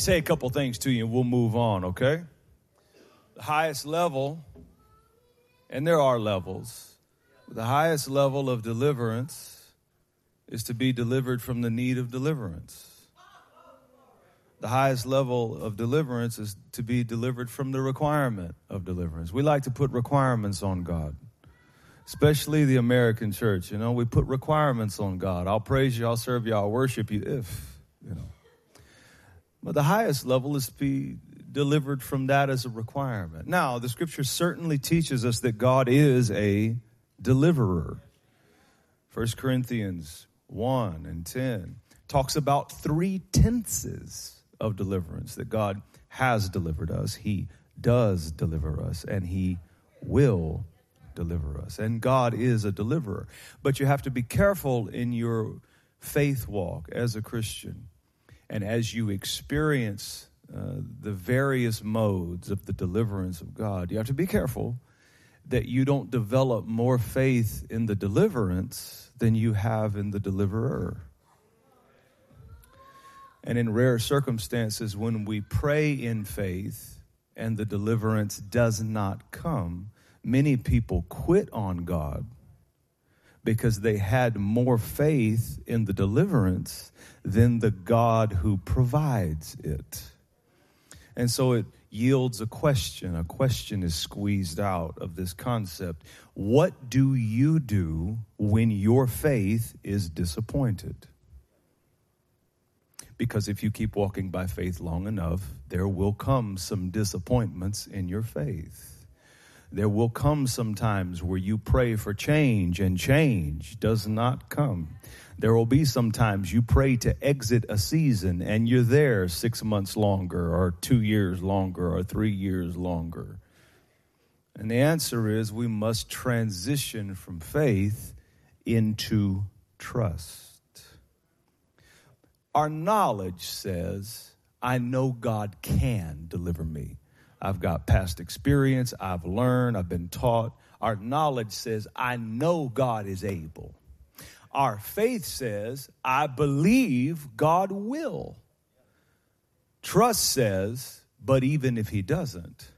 say a couple things to you and we'll move on, okay? The highest level, and there are levels, the highest level of deliverance is to be delivered from the need of deliverance. The highest level of deliverance is to be delivered from the requirement of deliverance. We like to put requirements on God especially the American church. You know, we put requirements on God. I'll praise you, I'll serve you, I'll worship you if, you know. But the highest level is to be delivered from that as a requirement. Now, the scripture certainly teaches us that God is a deliverer. 1 Corinthians 1 and 10 talks about three tenses of deliverance that God has delivered us, He does deliver us, and He will deliver us. And God is a deliverer. But you have to be careful in your faith walk as a Christian and as you experience uh, the various modes of the deliverance of God. You have to be careful that you don't develop more faith in the deliverance than you have in the deliverer. And in rare circumstances, when we pray in faith and the deliverance does not come, many people quit on God because they had more faith in the deliverance than the God who provides it. And so it yields a question. A question is squeezed out of this concept. What do you do when your faith is disappointed? Because if you keep walking by faith long enough, there will come some disappointments in your faith. There will come sometimes where you pray for change and change does not come. There will be some times you pray to exit a season and you're there six months longer or two years longer or three years longer. And the answer is we must transition from faith into trust. Our knowledge says, I know God can deliver me. I've got past experience. I've learned. I've been taught. Our knowledge says, I know God is able. Our faith says, I believe God will. Trust says, but even if He doesn't,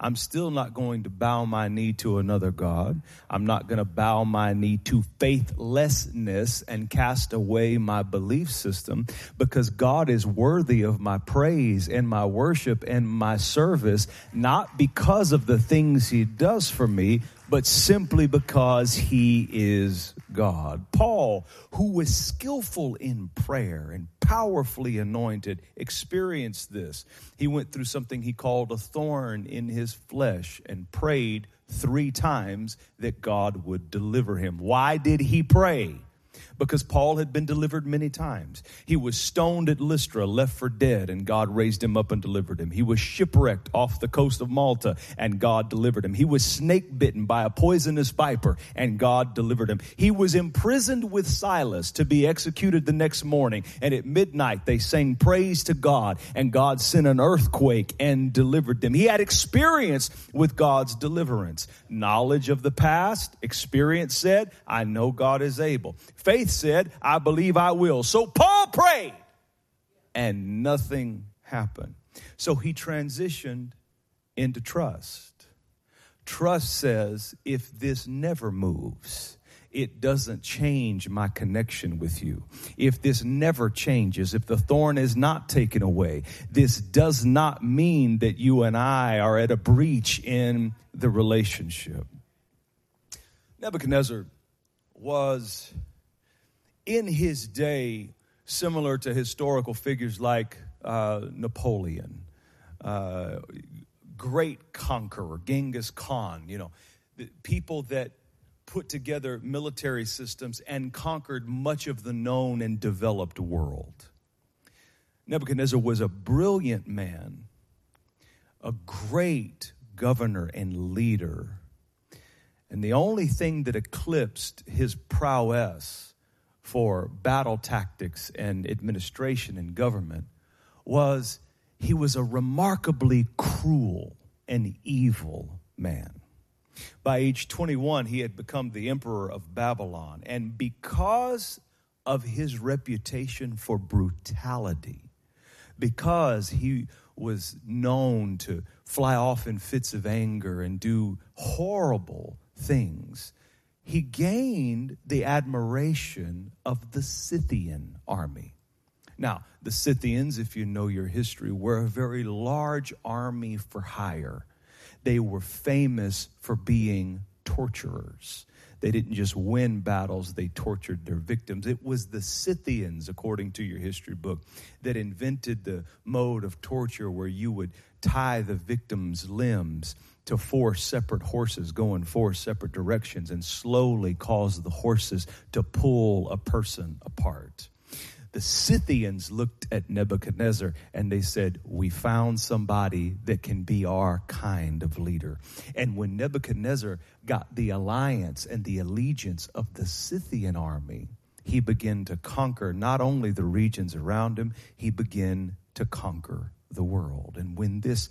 I'm still not going to bow my knee to another God. I'm not going to bow my knee to faithlessness and cast away my belief system because God is worthy of my praise and my worship and my service, not because of the things He does for me, but simply because he is God. Paul, who was skillful in prayer and powerfully anointed, experienced this. He went through something he called a thorn in his flesh and prayed three times that God would deliver him. Why did he pray? Because Paul had been delivered many times. He was stoned at Lystra, left for dead, and God raised him up and delivered him. He was shipwrecked off the coast of Malta, and God delivered him. He was snake bitten by a poisonous viper, and God delivered him. He was imprisoned with Silas to be executed the next morning, and at midnight they sang praise to God, and God sent an earthquake and delivered them. He had experience with God's deliverance. Knowledge of the past, experience said, I know God is able. Faith faith said, I believe I will. So Paul prayed and nothing happened. So he transitioned into trust. Trust says, if this never moves, it doesn't change my connection with you. If this never changes, if the thorn is not taken away, this does not mean that you and I are at a breach in the relationship. Nebuchadnezzar was in his day similar to historical figures like uh, Napoleon, uh, great conqueror, Genghis Khan, you know, people that put together military systems and conquered much of the known and developed world. Nebuchadnezzar was a brilliant man, a great governor and leader. And the only thing that eclipsed his prowess for battle tactics and administration and government was he was a remarkably cruel and evil man. By age 21, he had become the emperor of Babylon. And because of his reputation for brutality, because he was known to fly off in fits of anger and do horrible things, he gained the admiration of the Scythian army. Now, the Scythians, if you know your history, were a very large army for hire. They were famous for being torturers. They didn't just win battles, they tortured their victims. It was the Scythians, according to your history book, that invented the mode of torture where you would tie the victim's limbs to four separate horses going four separate directions and slowly cause the horses to pull a person apart the Scythians looked at Nebuchadnezzar and they said, We found somebody that can be our kind of leader. And when Nebuchadnezzar got the alliance and the allegiance of the Scythian army, he began to conquer not only the regions around him, he began to conquer the world. And when this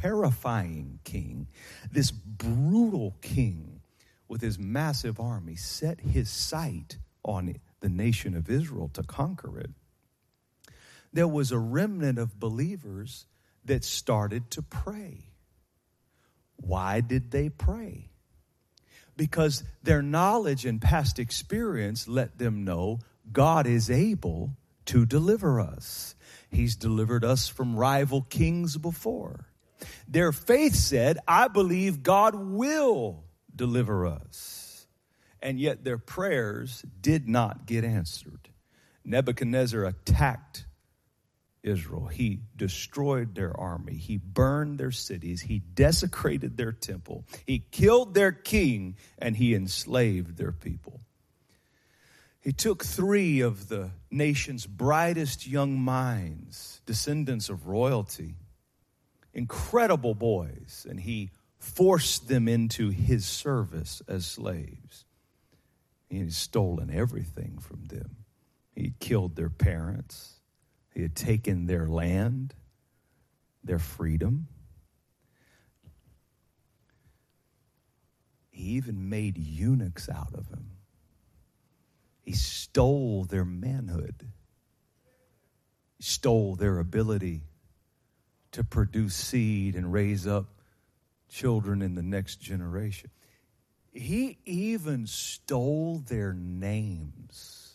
terrifying king, this brutal king with his massive army, set his sight on the nation of Israel to conquer it, there was a remnant of believers that started to pray. Why did they pray? Because their knowledge and past experience let them know God is able to deliver us. He's delivered us from rival kings before. Their faith said, I believe God will deliver us and yet their prayers did not get answered. Nebuchadnezzar attacked Israel. He destroyed their army. He burned their cities. He desecrated their temple. He killed their king and he enslaved their people. He took three of the nation's brightest young minds, descendants of royalty, incredible boys, and he forced them into his service as slaves. He had stolen everything from them. He had killed their parents. He had taken their land, their freedom. He even made eunuchs out of them. He stole their manhood. He stole their ability to produce seed and raise up children in the next generation. He even stole their names.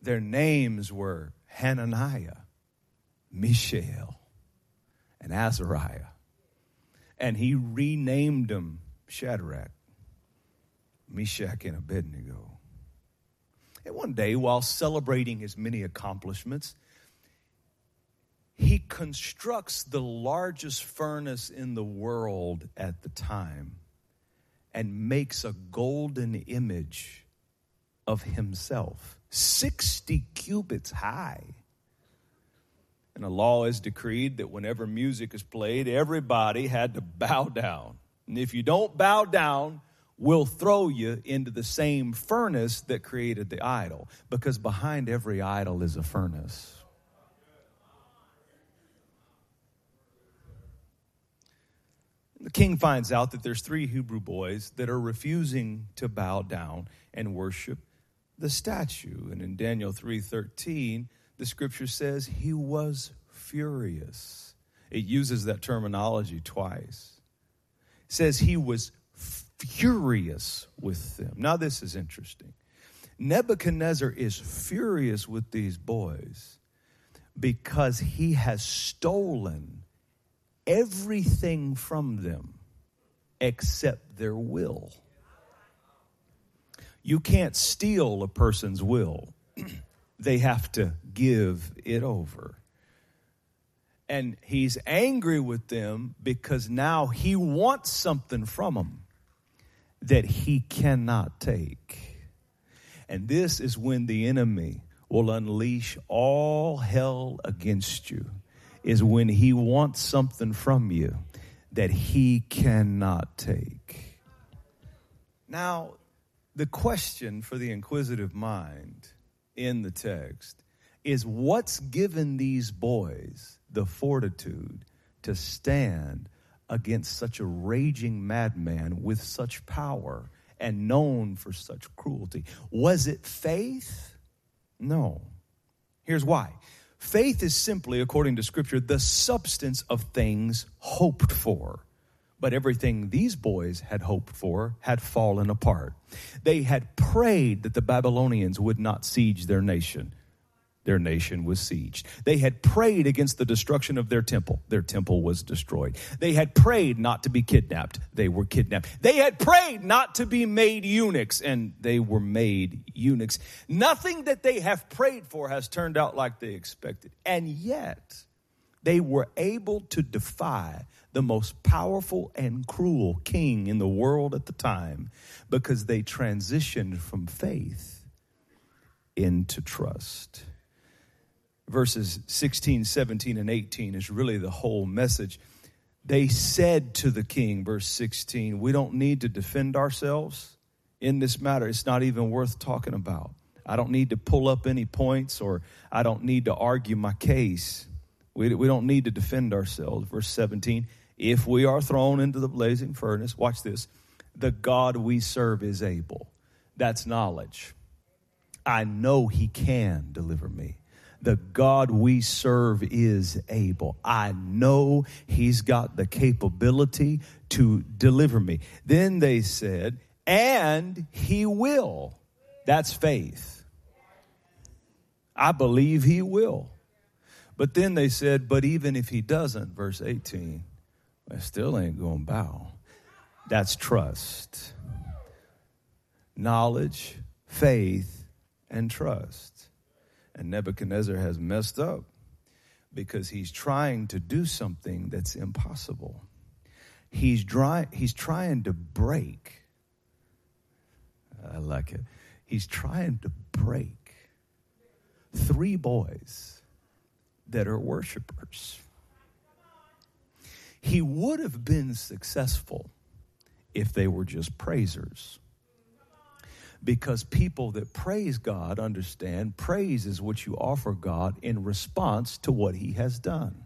Their names were Hananiah, Mishael, and Azariah. And he renamed them Shadrach, Meshach, and Abednego. And one day, while celebrating his many accomplishments, he constructs the largest furnace in the world at the time and makes a golden image of himself, 60 cubits high. And a law is decreed that whenever music is played, everybody had to bow down. And if you don't bow down, we'll throw you into the same furnace that created the idol. Because behind every idol is a furnace. King finds out that there's three Hebrew boys that are refusing to bow down and worship the statue. And in Daniel 3:13, the scripture says he was furious. It uses that terminology twice. It says he was furious with them. Now this is interesting. Nebuchadnezzar is furious with these boys because he has stolen everything from them except their will. You can't steal a person's will, they have to give it over. And he's angry with them because now he wants something from them that he cannot take. And this is when the enemy will unleash all hell against you is when he wants something from you that he cannot take. Now, the question for the inquisitive mind in the text is what's given these boys the fortitude to stand against such a raging madman with such power and known for such cruelty? Was it faith? No. Here's why Faith is simply, according to Scripture, the substance of things hoped for. But everything these boys had hoped for had fallen apart. They had prayed that the Babylonians would not siege their nation their nation was sieged. They had prayed against the destruction of their temple. Their temple was destroyed. They had prayed not to be kidnapped. They were kidnapped. They had prayed not to be made eunuchs, and they were made eunuchs. Nothing that they have prayed for has turned out like they expected. And yet, they were able to defy the most powerful and cruel king in the world at the time because they transitioned from faith into trust verses 16, 17, and 18 is really the whole message. They said to the king, verse 16, We don't need to defend ourselves in this matter. It's not even worth talking about. I don't need to pull up any points or I don't need to argue my case. We, we don't need to defend ourselves. Verse 17, if we are thrown into the blazing furnace, watch this, the God we serve is able. That's knowledge. I know he can deliver me the God we serve is able. I know he's got the capability to deliver me. Then they said, and he will. That's faith. I believe he will. But then they said, but even if he doesn't, verse 18, I still ain't going to bow. That's trust. Knowledge, faith, and trust. And Nebuchadnezzar has messed up because he's trying to do something that's impossible. He's, dry, he's trying to break. I like it. He's trying to break three boys that are worshipers. He would have been successful if they were just praisers because people that praise God understand praise is what you offer God in response to what He has done.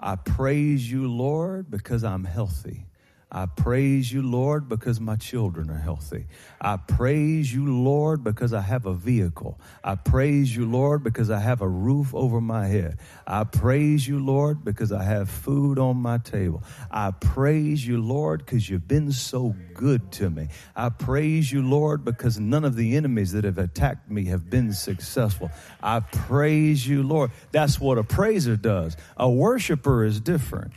I praise you, Lord, because I'm healthy. I praise you, Lord, because my children are healthy. I praise you, Lord, because I have a vehicle. I praise you, Lord, because I have a roof over my head. I praise you, Lord, because I have food on my table. I praise you, Lord, because you've been so good to me. I praise you, Lord, because none of the enemies that have attacked me have been successful. I praise you, Lord. That's what a praiser does. A worshiper is different.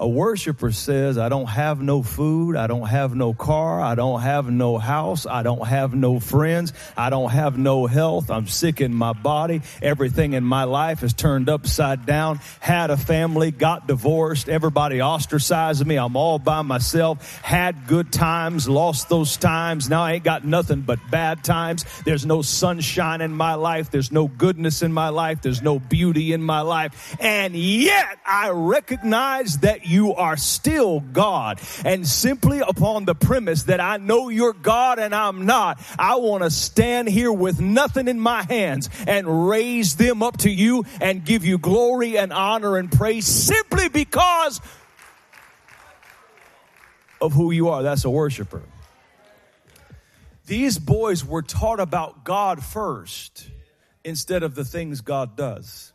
A worshiper says, I don't have no food. I don't have no car. I don't have no house. I don't have no friends. I don't have no health. I'm sick in my body. Everything in my life is turned upside down. Had a family, got divorced. Everybody ostracized me. I'm all by myself. Had good times, lost those times. Now I ain't got nothing but bad times. There's no sunshine in my life. There's no goodness in my life. There's no beauty in my life. And yet I recognize that you are still God. And simply upon the premise that I know you're God and I'm not, I want to stand here with nothing in my hands and raise them up to you and give you glory and honor and praise simply because of who you are. That's a worshiper. These boys were taught about God first instead of the things God does.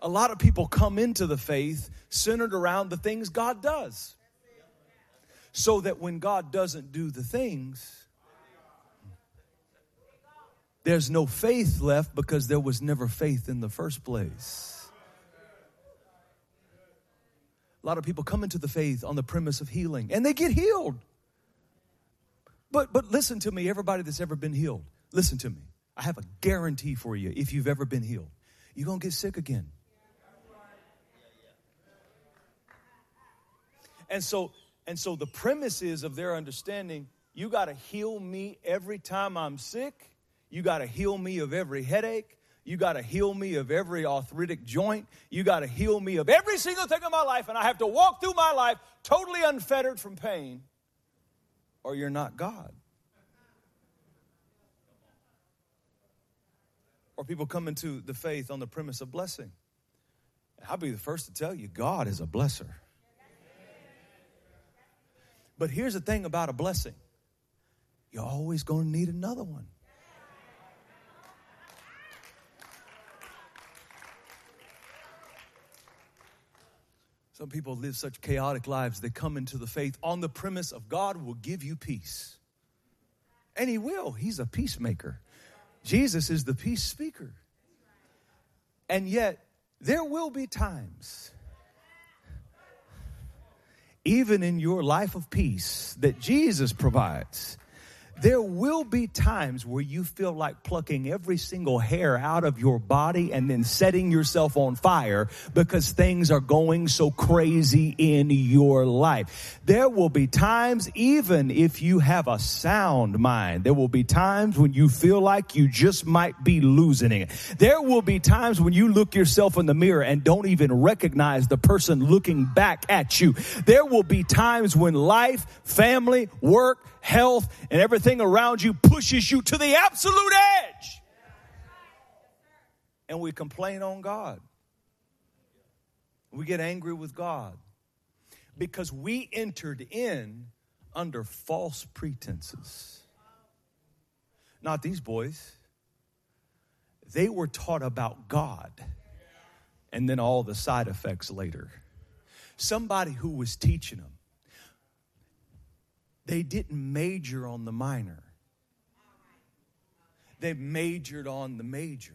A lot of people come into the faith centered around the things God does. So that when God doesn't do the things, there's no faith left because there was never faith in the first place. A lot of people come into the faith on the premise of healing and they get healed. But but listen to me, everybody that's ever been healed. Listen to me. I have a guarantee for you if you've ever been healed. You're going to get sick again. And so, and so the premise is of their understanding, you got to heal me every time I'm sick. You got to heal me of every headache. You got to heal me of every arthritic joint. You got to heal me of every single thing in my life. And I have to walk through my life totally unfettered from pain, or you're not God. Or people come into the faith on the premise of blessing. I'll be the first to tell you God is a blesser. But here's the thing about a blessing you're always going to need another one. Some people live such chaotic lives, they come into the faith on the premise of God will give you peace. And He will, He's a peacemaker. Jesus is the peace speaker. And yet, there will be times even in your life of peace that Jesus provides, there will be times where you feel like plucking every single hair out of your body and then setting yourself on fire because things are going so crazy in your life. There will be times, even if you have a sound mind, there will be times when you feel like you just might be losing it. There will be times when you look yourself in the mirror and don't even recognize the person looking back at you. There will be times when life, family, work, health, and everything around you pushes you to the absolute edge. And we complain on God. We get angry with God because we entered in under false pretenses. Not these boys. They were taught about God and then all the side effects later. Somebody who was teaching them they didn't major on the minor, they majored on the major.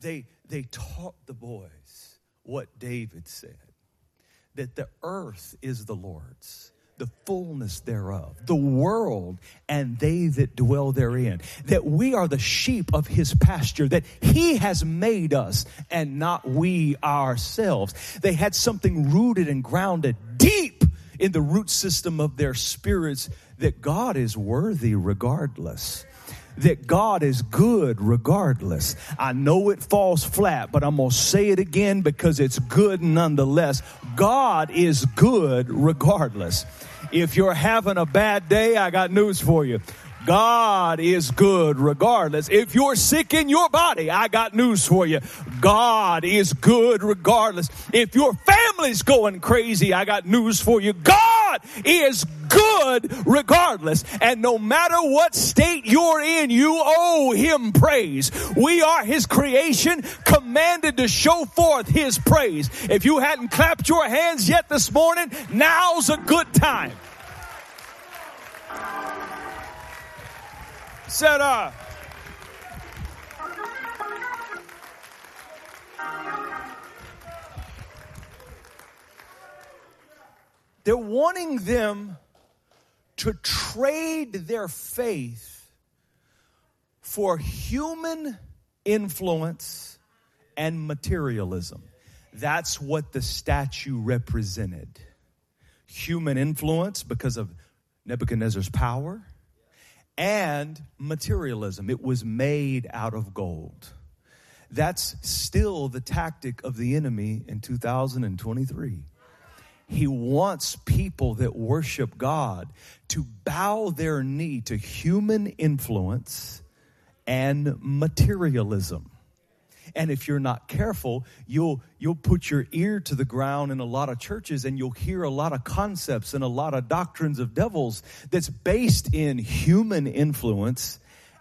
They, they taught the boys what David said that the earth is the Lord's the fullness thereof, the world and they that dwell therein, that we are the sheep of his pasture, that he has made us and not we ourselves. They had something rooted and grounded deep in the root system of their spirits that God is worthy regardless that God is good regardless. I know it falls flat, but I'm going to say it again because it's good nonetheless. God is good regardless. If you're having a bad day, I got news for you. God is good regardless. If you're sick in your body, I got news for you. God is good regardless. If your family's going crazy, I got news for you. God is good regardless. And no matter what state you're in, you owe him praise. We are his creation, commanded to show forth his praise. If you hadn't clapped your hands yet this morning, now's a good time. Set up. They're wanting them to trade their faith for human influence and materialism. That's what the statue represented. Human influence because of Nebuchadnezzar's power and materialism. It was made out of gold. That's still the tactic of the enemy in 2023. He wants people that worship God to bow their knee to human influence and materialism. And if you're not careful, you'll, you'll put your ear to the ground in a lot of churches and you'll hear a lot of concepts and a lot of doctrines of devils that's based in human influence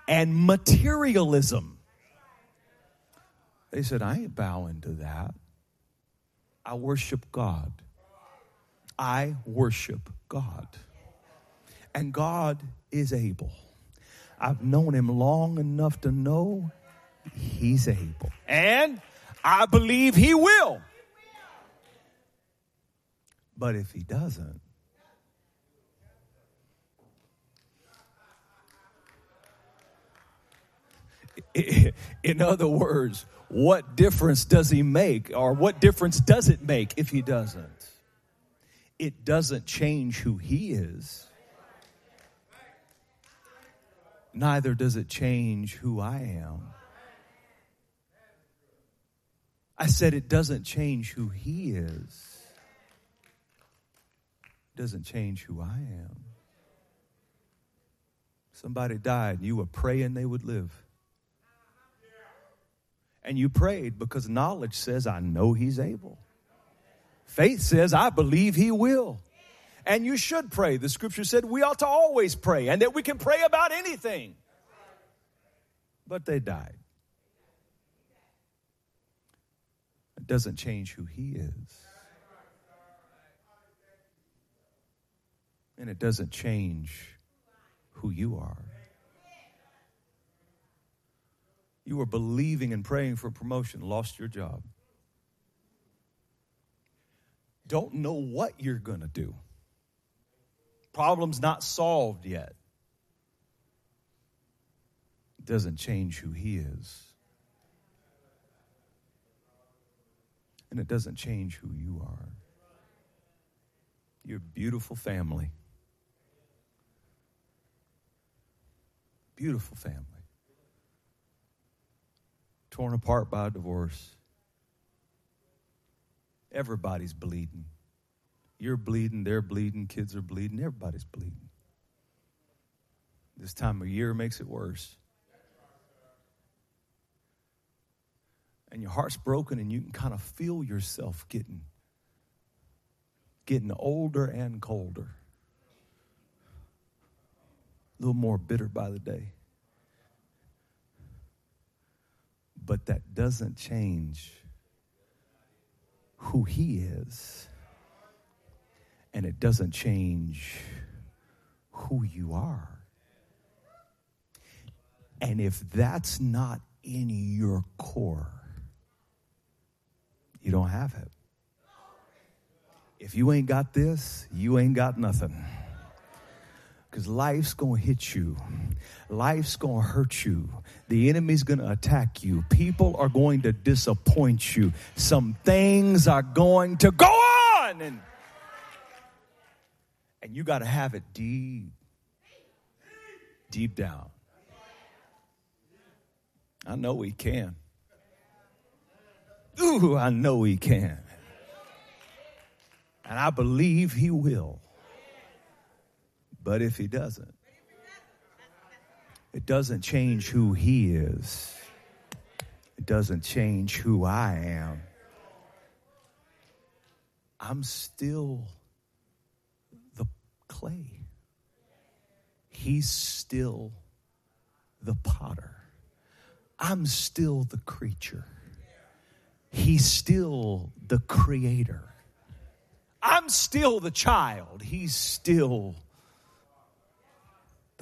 and materialism. They said, I ain't bowing to that. I worship God. I worship God. And God is able. I've known him long enough to know He's able. And I believe He will. But if He doesn't, in other words, what difference does he make, or what difference does it make if he doesn't? It doesn't change who he is. Neither does it change who I am. I said it doesn't change who he is. It doesn't change who I am. Somebody died and you were praying they would live and you prayed because knowledge says, I know He's able. Faith says, I believe He will. And you should pray. The scripture said we ought to always pray and that we can pray about anything. But they died. It doesn't change who He is. And it doesn't change who you are. You were believing and praying for promotion, lost your job. Don't know what you're going to do. Problem's not solved yet. It Doesn't change who he is. And it doesn't change who you are. You're a beautiful family. Beautiful family. Torn apart by a divorce. Everybody's bleeding. You're bleeding, they're bleeding, kids are bleeding, everybody's bleeding. This time of year makes it worse. And your heart's broken and you can kind of feel yourself getting getting older and colder. A little more bitter by the day. But that doesn't change who he is. And it doesn't change who you are. And if that's not in your core, you don't have it. If you ain't got this, you ain't got nothing. Because life's going to hit you. Life's going to hurt you. The enemy's going to attack you. People are going to disappoint you. Some things are going to go on. And, and you got to have it deep, deep down. I know he can. Ooh, I know he can. And I believe he will. But if he doesn't, it doesn't change who he is. It doesn't change who I am. I'm still the clay. He's still the potter. I'm still the creature. He's still the creator. I'm still the child. He's still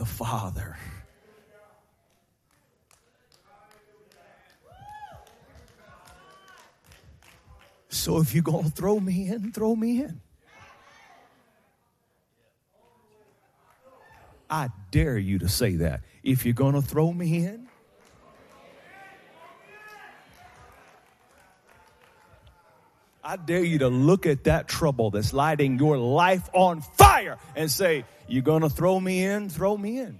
the Father. So if you're going to throw me in, throw me in. I dare you to say that. If you're going to throw me in, I dare you to look at that trouble that's lighting your life on fire and say, You're going to throw me in? Throw me in.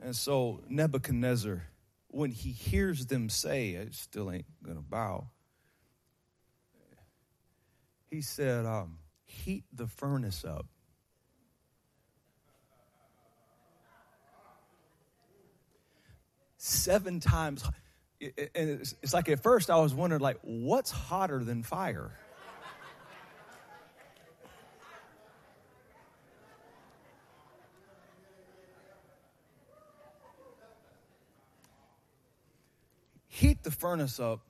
And so Nebuchadnezzar, when he hears them say, I still ain't going to bow, he said, um, Heat the furnace up. Seven times and it's, it's like at first I was wondering, like, what's hotter than fire? Heat the furnace up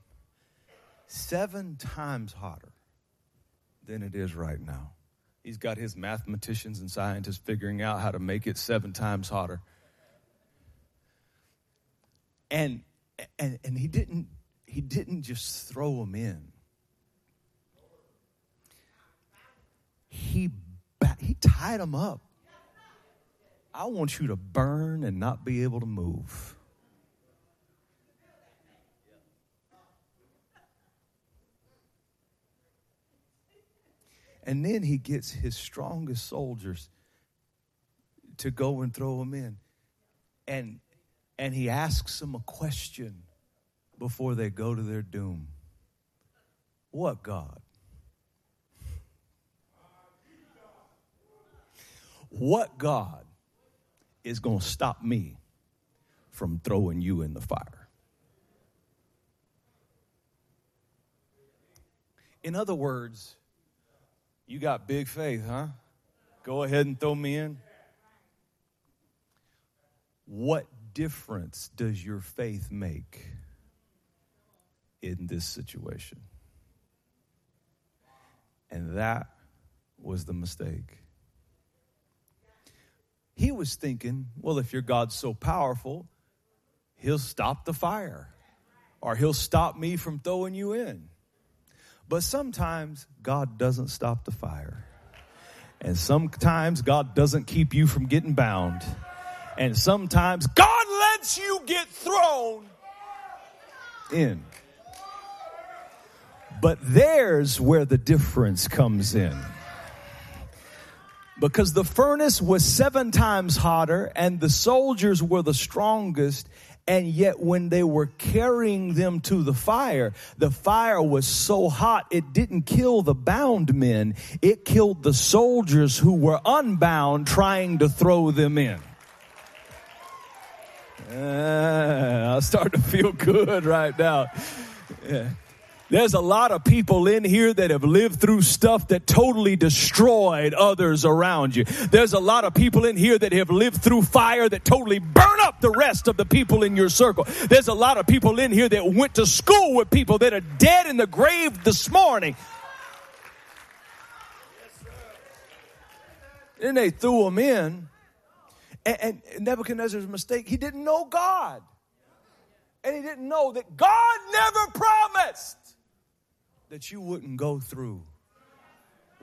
seven times hotter than it is right now. He's got his mathematicians and scientists figuring out how to make it seven times hotter. And and, and he didn't he didn't just throw them in. He he tied them up. I want you to burn and not be able to move. And then he gets his strongest soldiers to go and throw them in. And and he asks them a question before they go to their doom What God? What God is going to stop me from throwing you in the fire? In other words, you got big faith, huh? Go ahead and throw me in. What difference does your faith make in this situation? And that was the mistake. He was thinking, well, if your God's so powerful, he'll stop the fire or he'll stop me from throwing you in. But sometimes God doesn't stop the fire. And sometimes God doesn't keep you from getting bound. And sometimes God lets you get thrown in. But there's where the difference comes in. Because the furnace was seven times hotter and the soldiers were the strongest. And yet when they were carrying them to the fire, the fire was so hot it didn't kill the bound men. It killed the soldiers who were unbound trying to throw them in. Uh, I start to feel good right now. Yeah. There's a lot of people in here that have lived through stuff that totally destroyed others around you. There's a lot of people in here that have lived through fire that totally burn up the rest of the people in your circle. There's a lot of people in here that went to school with people that are dead in the grave this morning. Then they threw them in. And, and Nebuchadnezzar's mistake, he didn't know God. And he didn't know that God never promised that you wouldn't go through,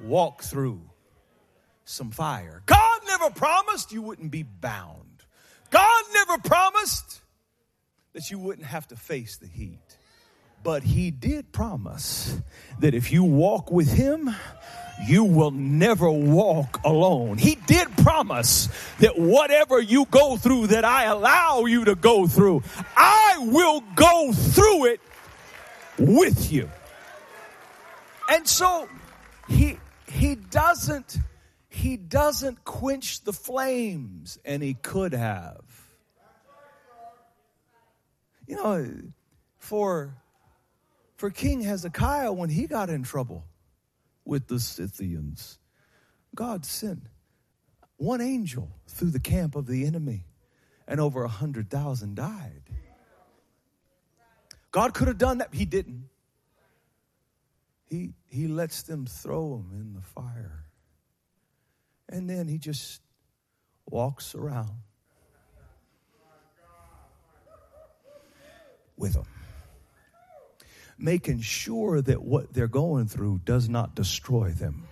walk through some fire. God never promised you wouldn't be bound. God never promised that you wouldn't have to face the heat. But he did promise that if you walk with him, you will never walk alone. He did promise that whatever you go through, that I allow you to go through, I will go through it with you. And so he, he doesn't, he doesn't quench the flames and he could have. You know, for for King Hezekiah, when he got in trouble with the Scythians, God sent one angel through the camp of the enemy, and over a hundred thousand died. God could have done that, he didn't. He, he lets them throw them in the fire. And then he just walks around with them making sure that what they're going through does not destroy them.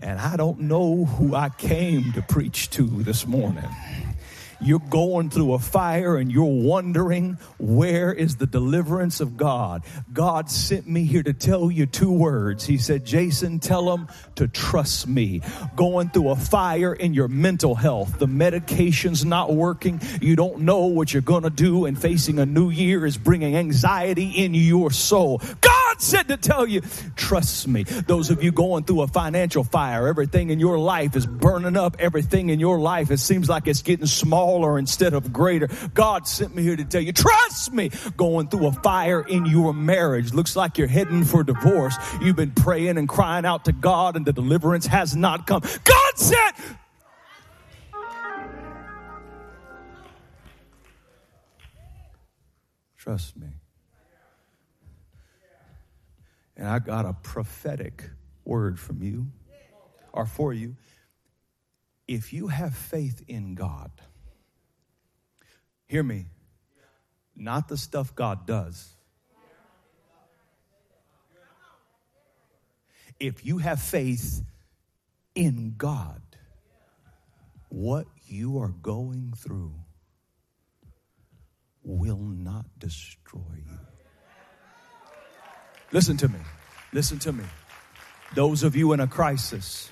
And I don't know who I came to preach to this morning. You're going through a fire and you're wondering where is the deliverance of God. God sent me here to tell you two words. He said, Jason, tell them to trust me. Going through a fire in your mental health. The medication's not working. You don't know what you're going to do and facing a new year is bringing anxiety in your soul. God said to tell you, trust me. Those of you going through a financial fire, everything in your life is burning up. Everything in your life, it seems like it's getting smaller instead of greater. God sent me here to tell you, trust me, going through a fire in your marriage. Looks like you're heading for divorce. You've been praying and crying out to God and the deliverance has not come. God said, trust me. And I got a prophetic word from you or for you. If you have faith in God, Hear me. Not the stuff God does. If you have faith in God, what you are going through will not destroy you. Listen to me. Listen to me. Those of you in a crisis,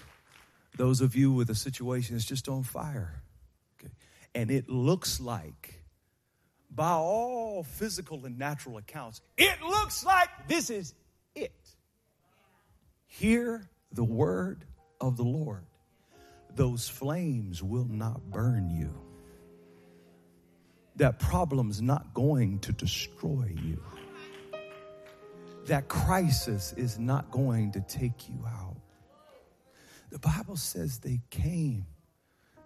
those of you with a situation that's just on fire, okay, and it looks like by all physical and natural accounts, it looks like this is it. Hear the word of the Lord. Those flames will not burn you. That problem's not going to destroy you. That crisis is not going to take you out. The Bible says they came,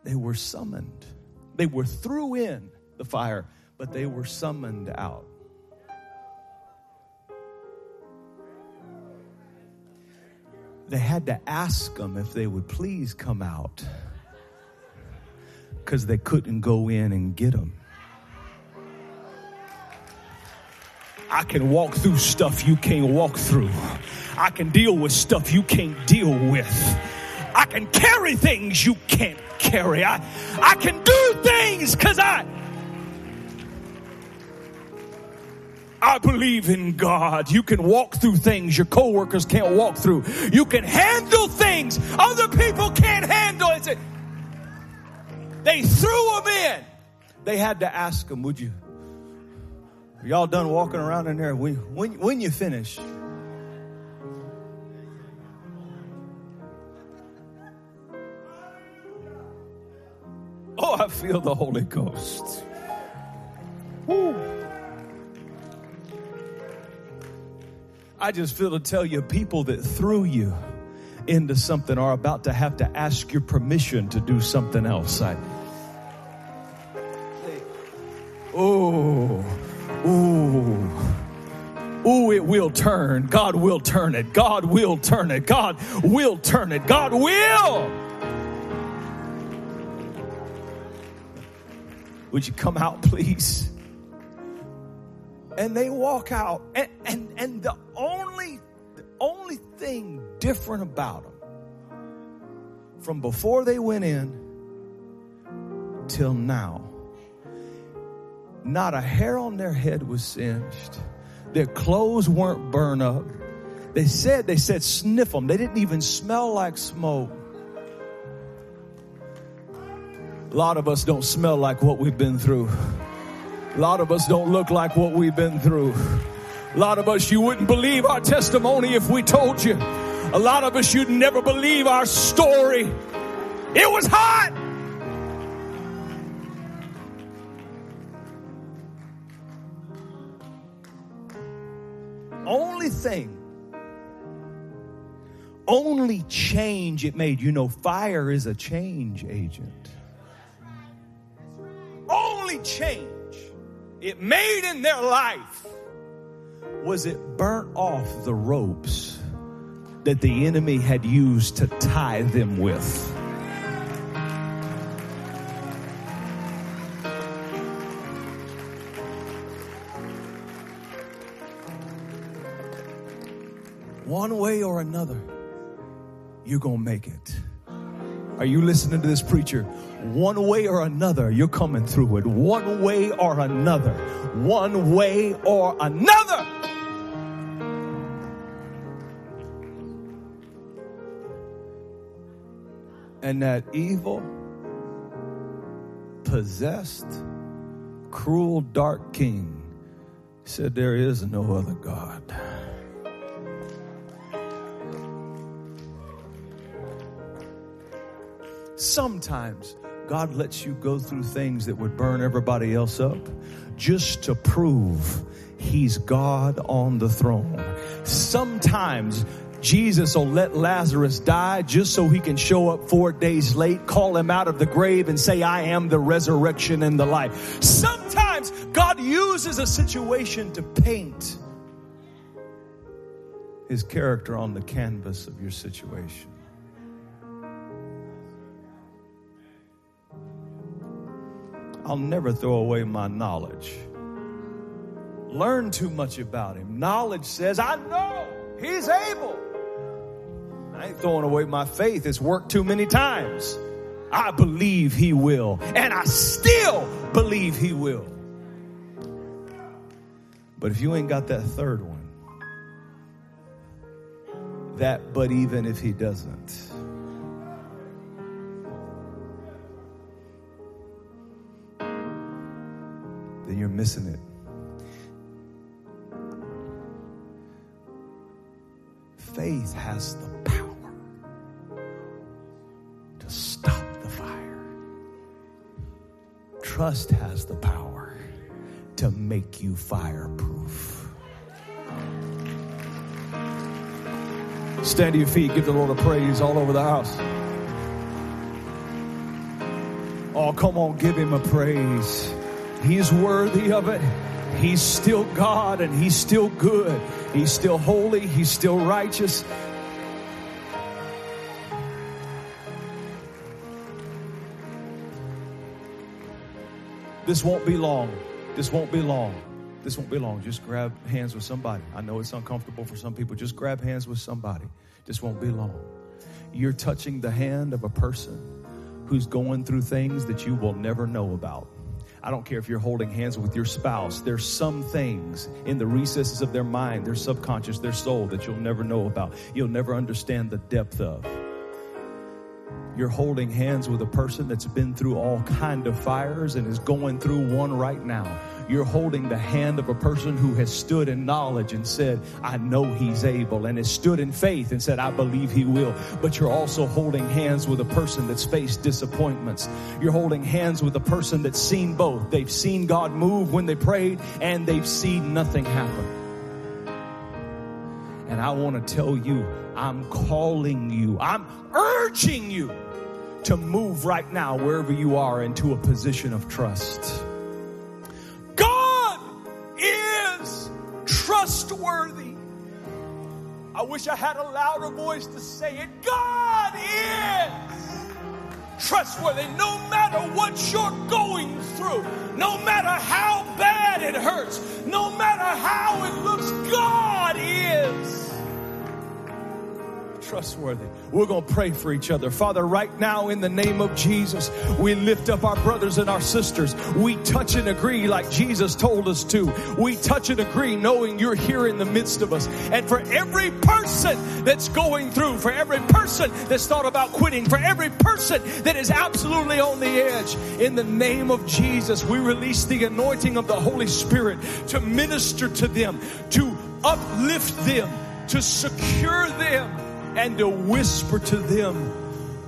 they were summoned, they were threw in the fire but they were summoned out. they had to ask them if they would please come out because they couldn't go in and get them. I can walk through stuff you can't walk through. I can deal with stuff you can't deal with. I can carry things you can't carry. I, I can do things because I I believe in God. You can walk through things your coworkers can't walk through. You can handle things other people can't handle. It's a, they threw them in. They had to ask them, would you? Are y'all done walking around in there? When, when, when you finish? Oh, I feel the Holy Ghost. Woo. I just feel to tell you people that threw you into something are about to have to ask your permission to do something else. I, oh, oh. Oh, it will turn. God will turn it. God will turn it. God will turn it. God will. Would you come out, please? And they walk out, and, and, and the only the only thing different about them from before they went in till now, not a hair on their head was singed. Their clothes weren't burned up. They said, they said, sniff them. They didn't even smell like smoke. A lot of us don't smell like what we've been through. A lot of us don't look like what we've been through. A lot of us, you wouldn't believe our testimony if we told you. A lot of us, you'd never believe our story. It was hot. Thing, only change it made. You know, fire is a change agent. Only change it made in their life was it burnt off the ropes that the enemy had used to tie them with. One way or another, you're going to make it. Are you listening to this preacher? One way or another, you're coming through it. One way or another. One way or another. And that evil, possessed, cruel, dark king said, There is no other God. Sometimes God lets you go through things that would burn everybody else up just to prove He's God on the throne. Sometimes Jesus will let Lazarus die just so he can show up four days late, call him out of the grave and say, I am the resurrection and the life. Sometimes God uses a situation to paint his character on the canvas of your situation. I'll never throw away my knowledge. Learn too much about him. Knowledge says, I know he's able. I ain't throwing away my faith. It's worked too many times. I believe he will. And I still believe he will. But if you ain't got that third one, that, but even if he doesn't, then you're missing it. Faith has the power to stop the fire. Trust has the power to make you fireproof. Stand to your feet, give the Lord a praise all over the house. Oh, come on, give him a praise. He's worthy of it. He's still God and He's still good. He's still holy. He's still righteous. This won't be long. This won't be long. This won't be long. Just grab hands with somebody. I know it's uncomfortable for some people. Just grab hands with somebody. This won't be long. You're touching the hand of a person who's going through things that you will never know about. I don't care if you're holding hands with your spouse. There's some things in the recesses of their mind, their subconscious, their soul that you'll never know about. You'll never understand the depth of. You're holding hands with a person that's been through all kind of fires and is going through one right now. You're holding the hand of a person who has stood in knowledge and said, I know he's able, and has stood in faith and said, I believe he will. But you're also holding hands with a person that's faced disappointments. You're holding hands with a person that's seen both. They've seen God move when they prayed, and they've seen nothing happen. And I want to tell you, I'm calling you, I'm urging you to move right now, wherever you are, into a position of trust. Trustworthy. I wish I had a louder voice to say it. God is trustworthy no matter what you're going through, no matter how bad it hurts, no matter how it looks, God is trustworthy. We're going to pray for each other. Father, right now in the name of Jesus, we lift up our brothers and our sisters. We touch and agree like Jesus told us to. We touch and agree knowing you're here in the midst of us. And for every person that's going through, for every person that's thought about quitting, for every person that is absolutely on the edge, in the name of Jesus, we release the anointing of the Holy Spirit to minister to them, to uplift them, to secure them and to whisper to them,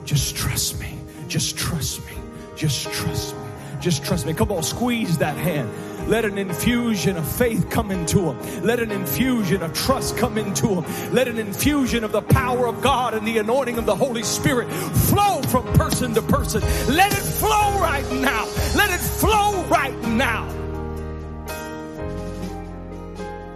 just trust me, just trust me, just trust me, just trust me. Come on, squeeze that hand. Let an infusion of faith come into them. Let an infusion of trust come into them. Let an infusion of the power of God and the anointing of the Holy Spirit flow from person to person. Let it flow right now. Let it flow right now.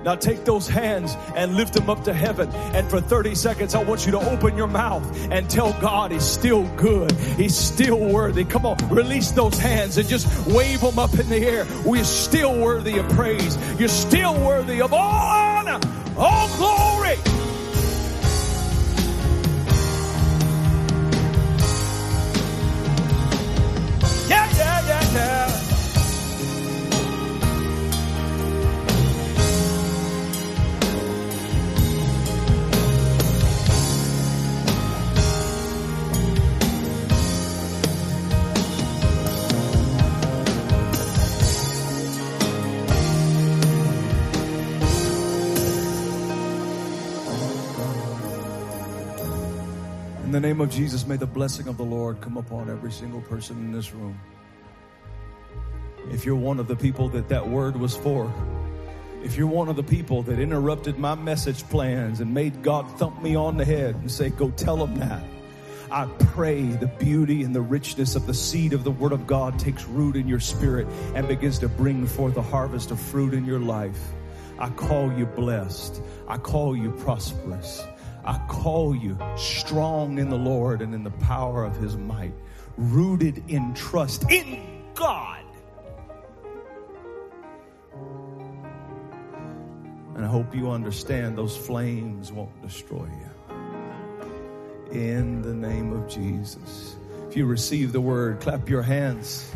Now take those hands and lift them up to heaven. And for 30 seconds, I want you to open your mouth and tell God He's still good. He's still worthy. Come on, release those hands and just wave them up in the air. We're still worthy of praise. You're still worthy of all honor, all glory. The name of Jesus, may the blessing of the Lord come upon every single person in this room. If you're one of the people that that word was for, if you're one of the people that interrupted my message plans and made God thump me on the head and say, go tell them that. I pray the beauty and the richness of the seed of the Word of God takes root in your spirit and begins to bring forth a harvest of fruit in your life. I call you blessed. I call you prosperous. I call you strong in the Lord and in the power of his might, rooted in trust in God. And I hope you understand those flames won't destroy you. In the name of Jesus. If you receive the word, clap your hands.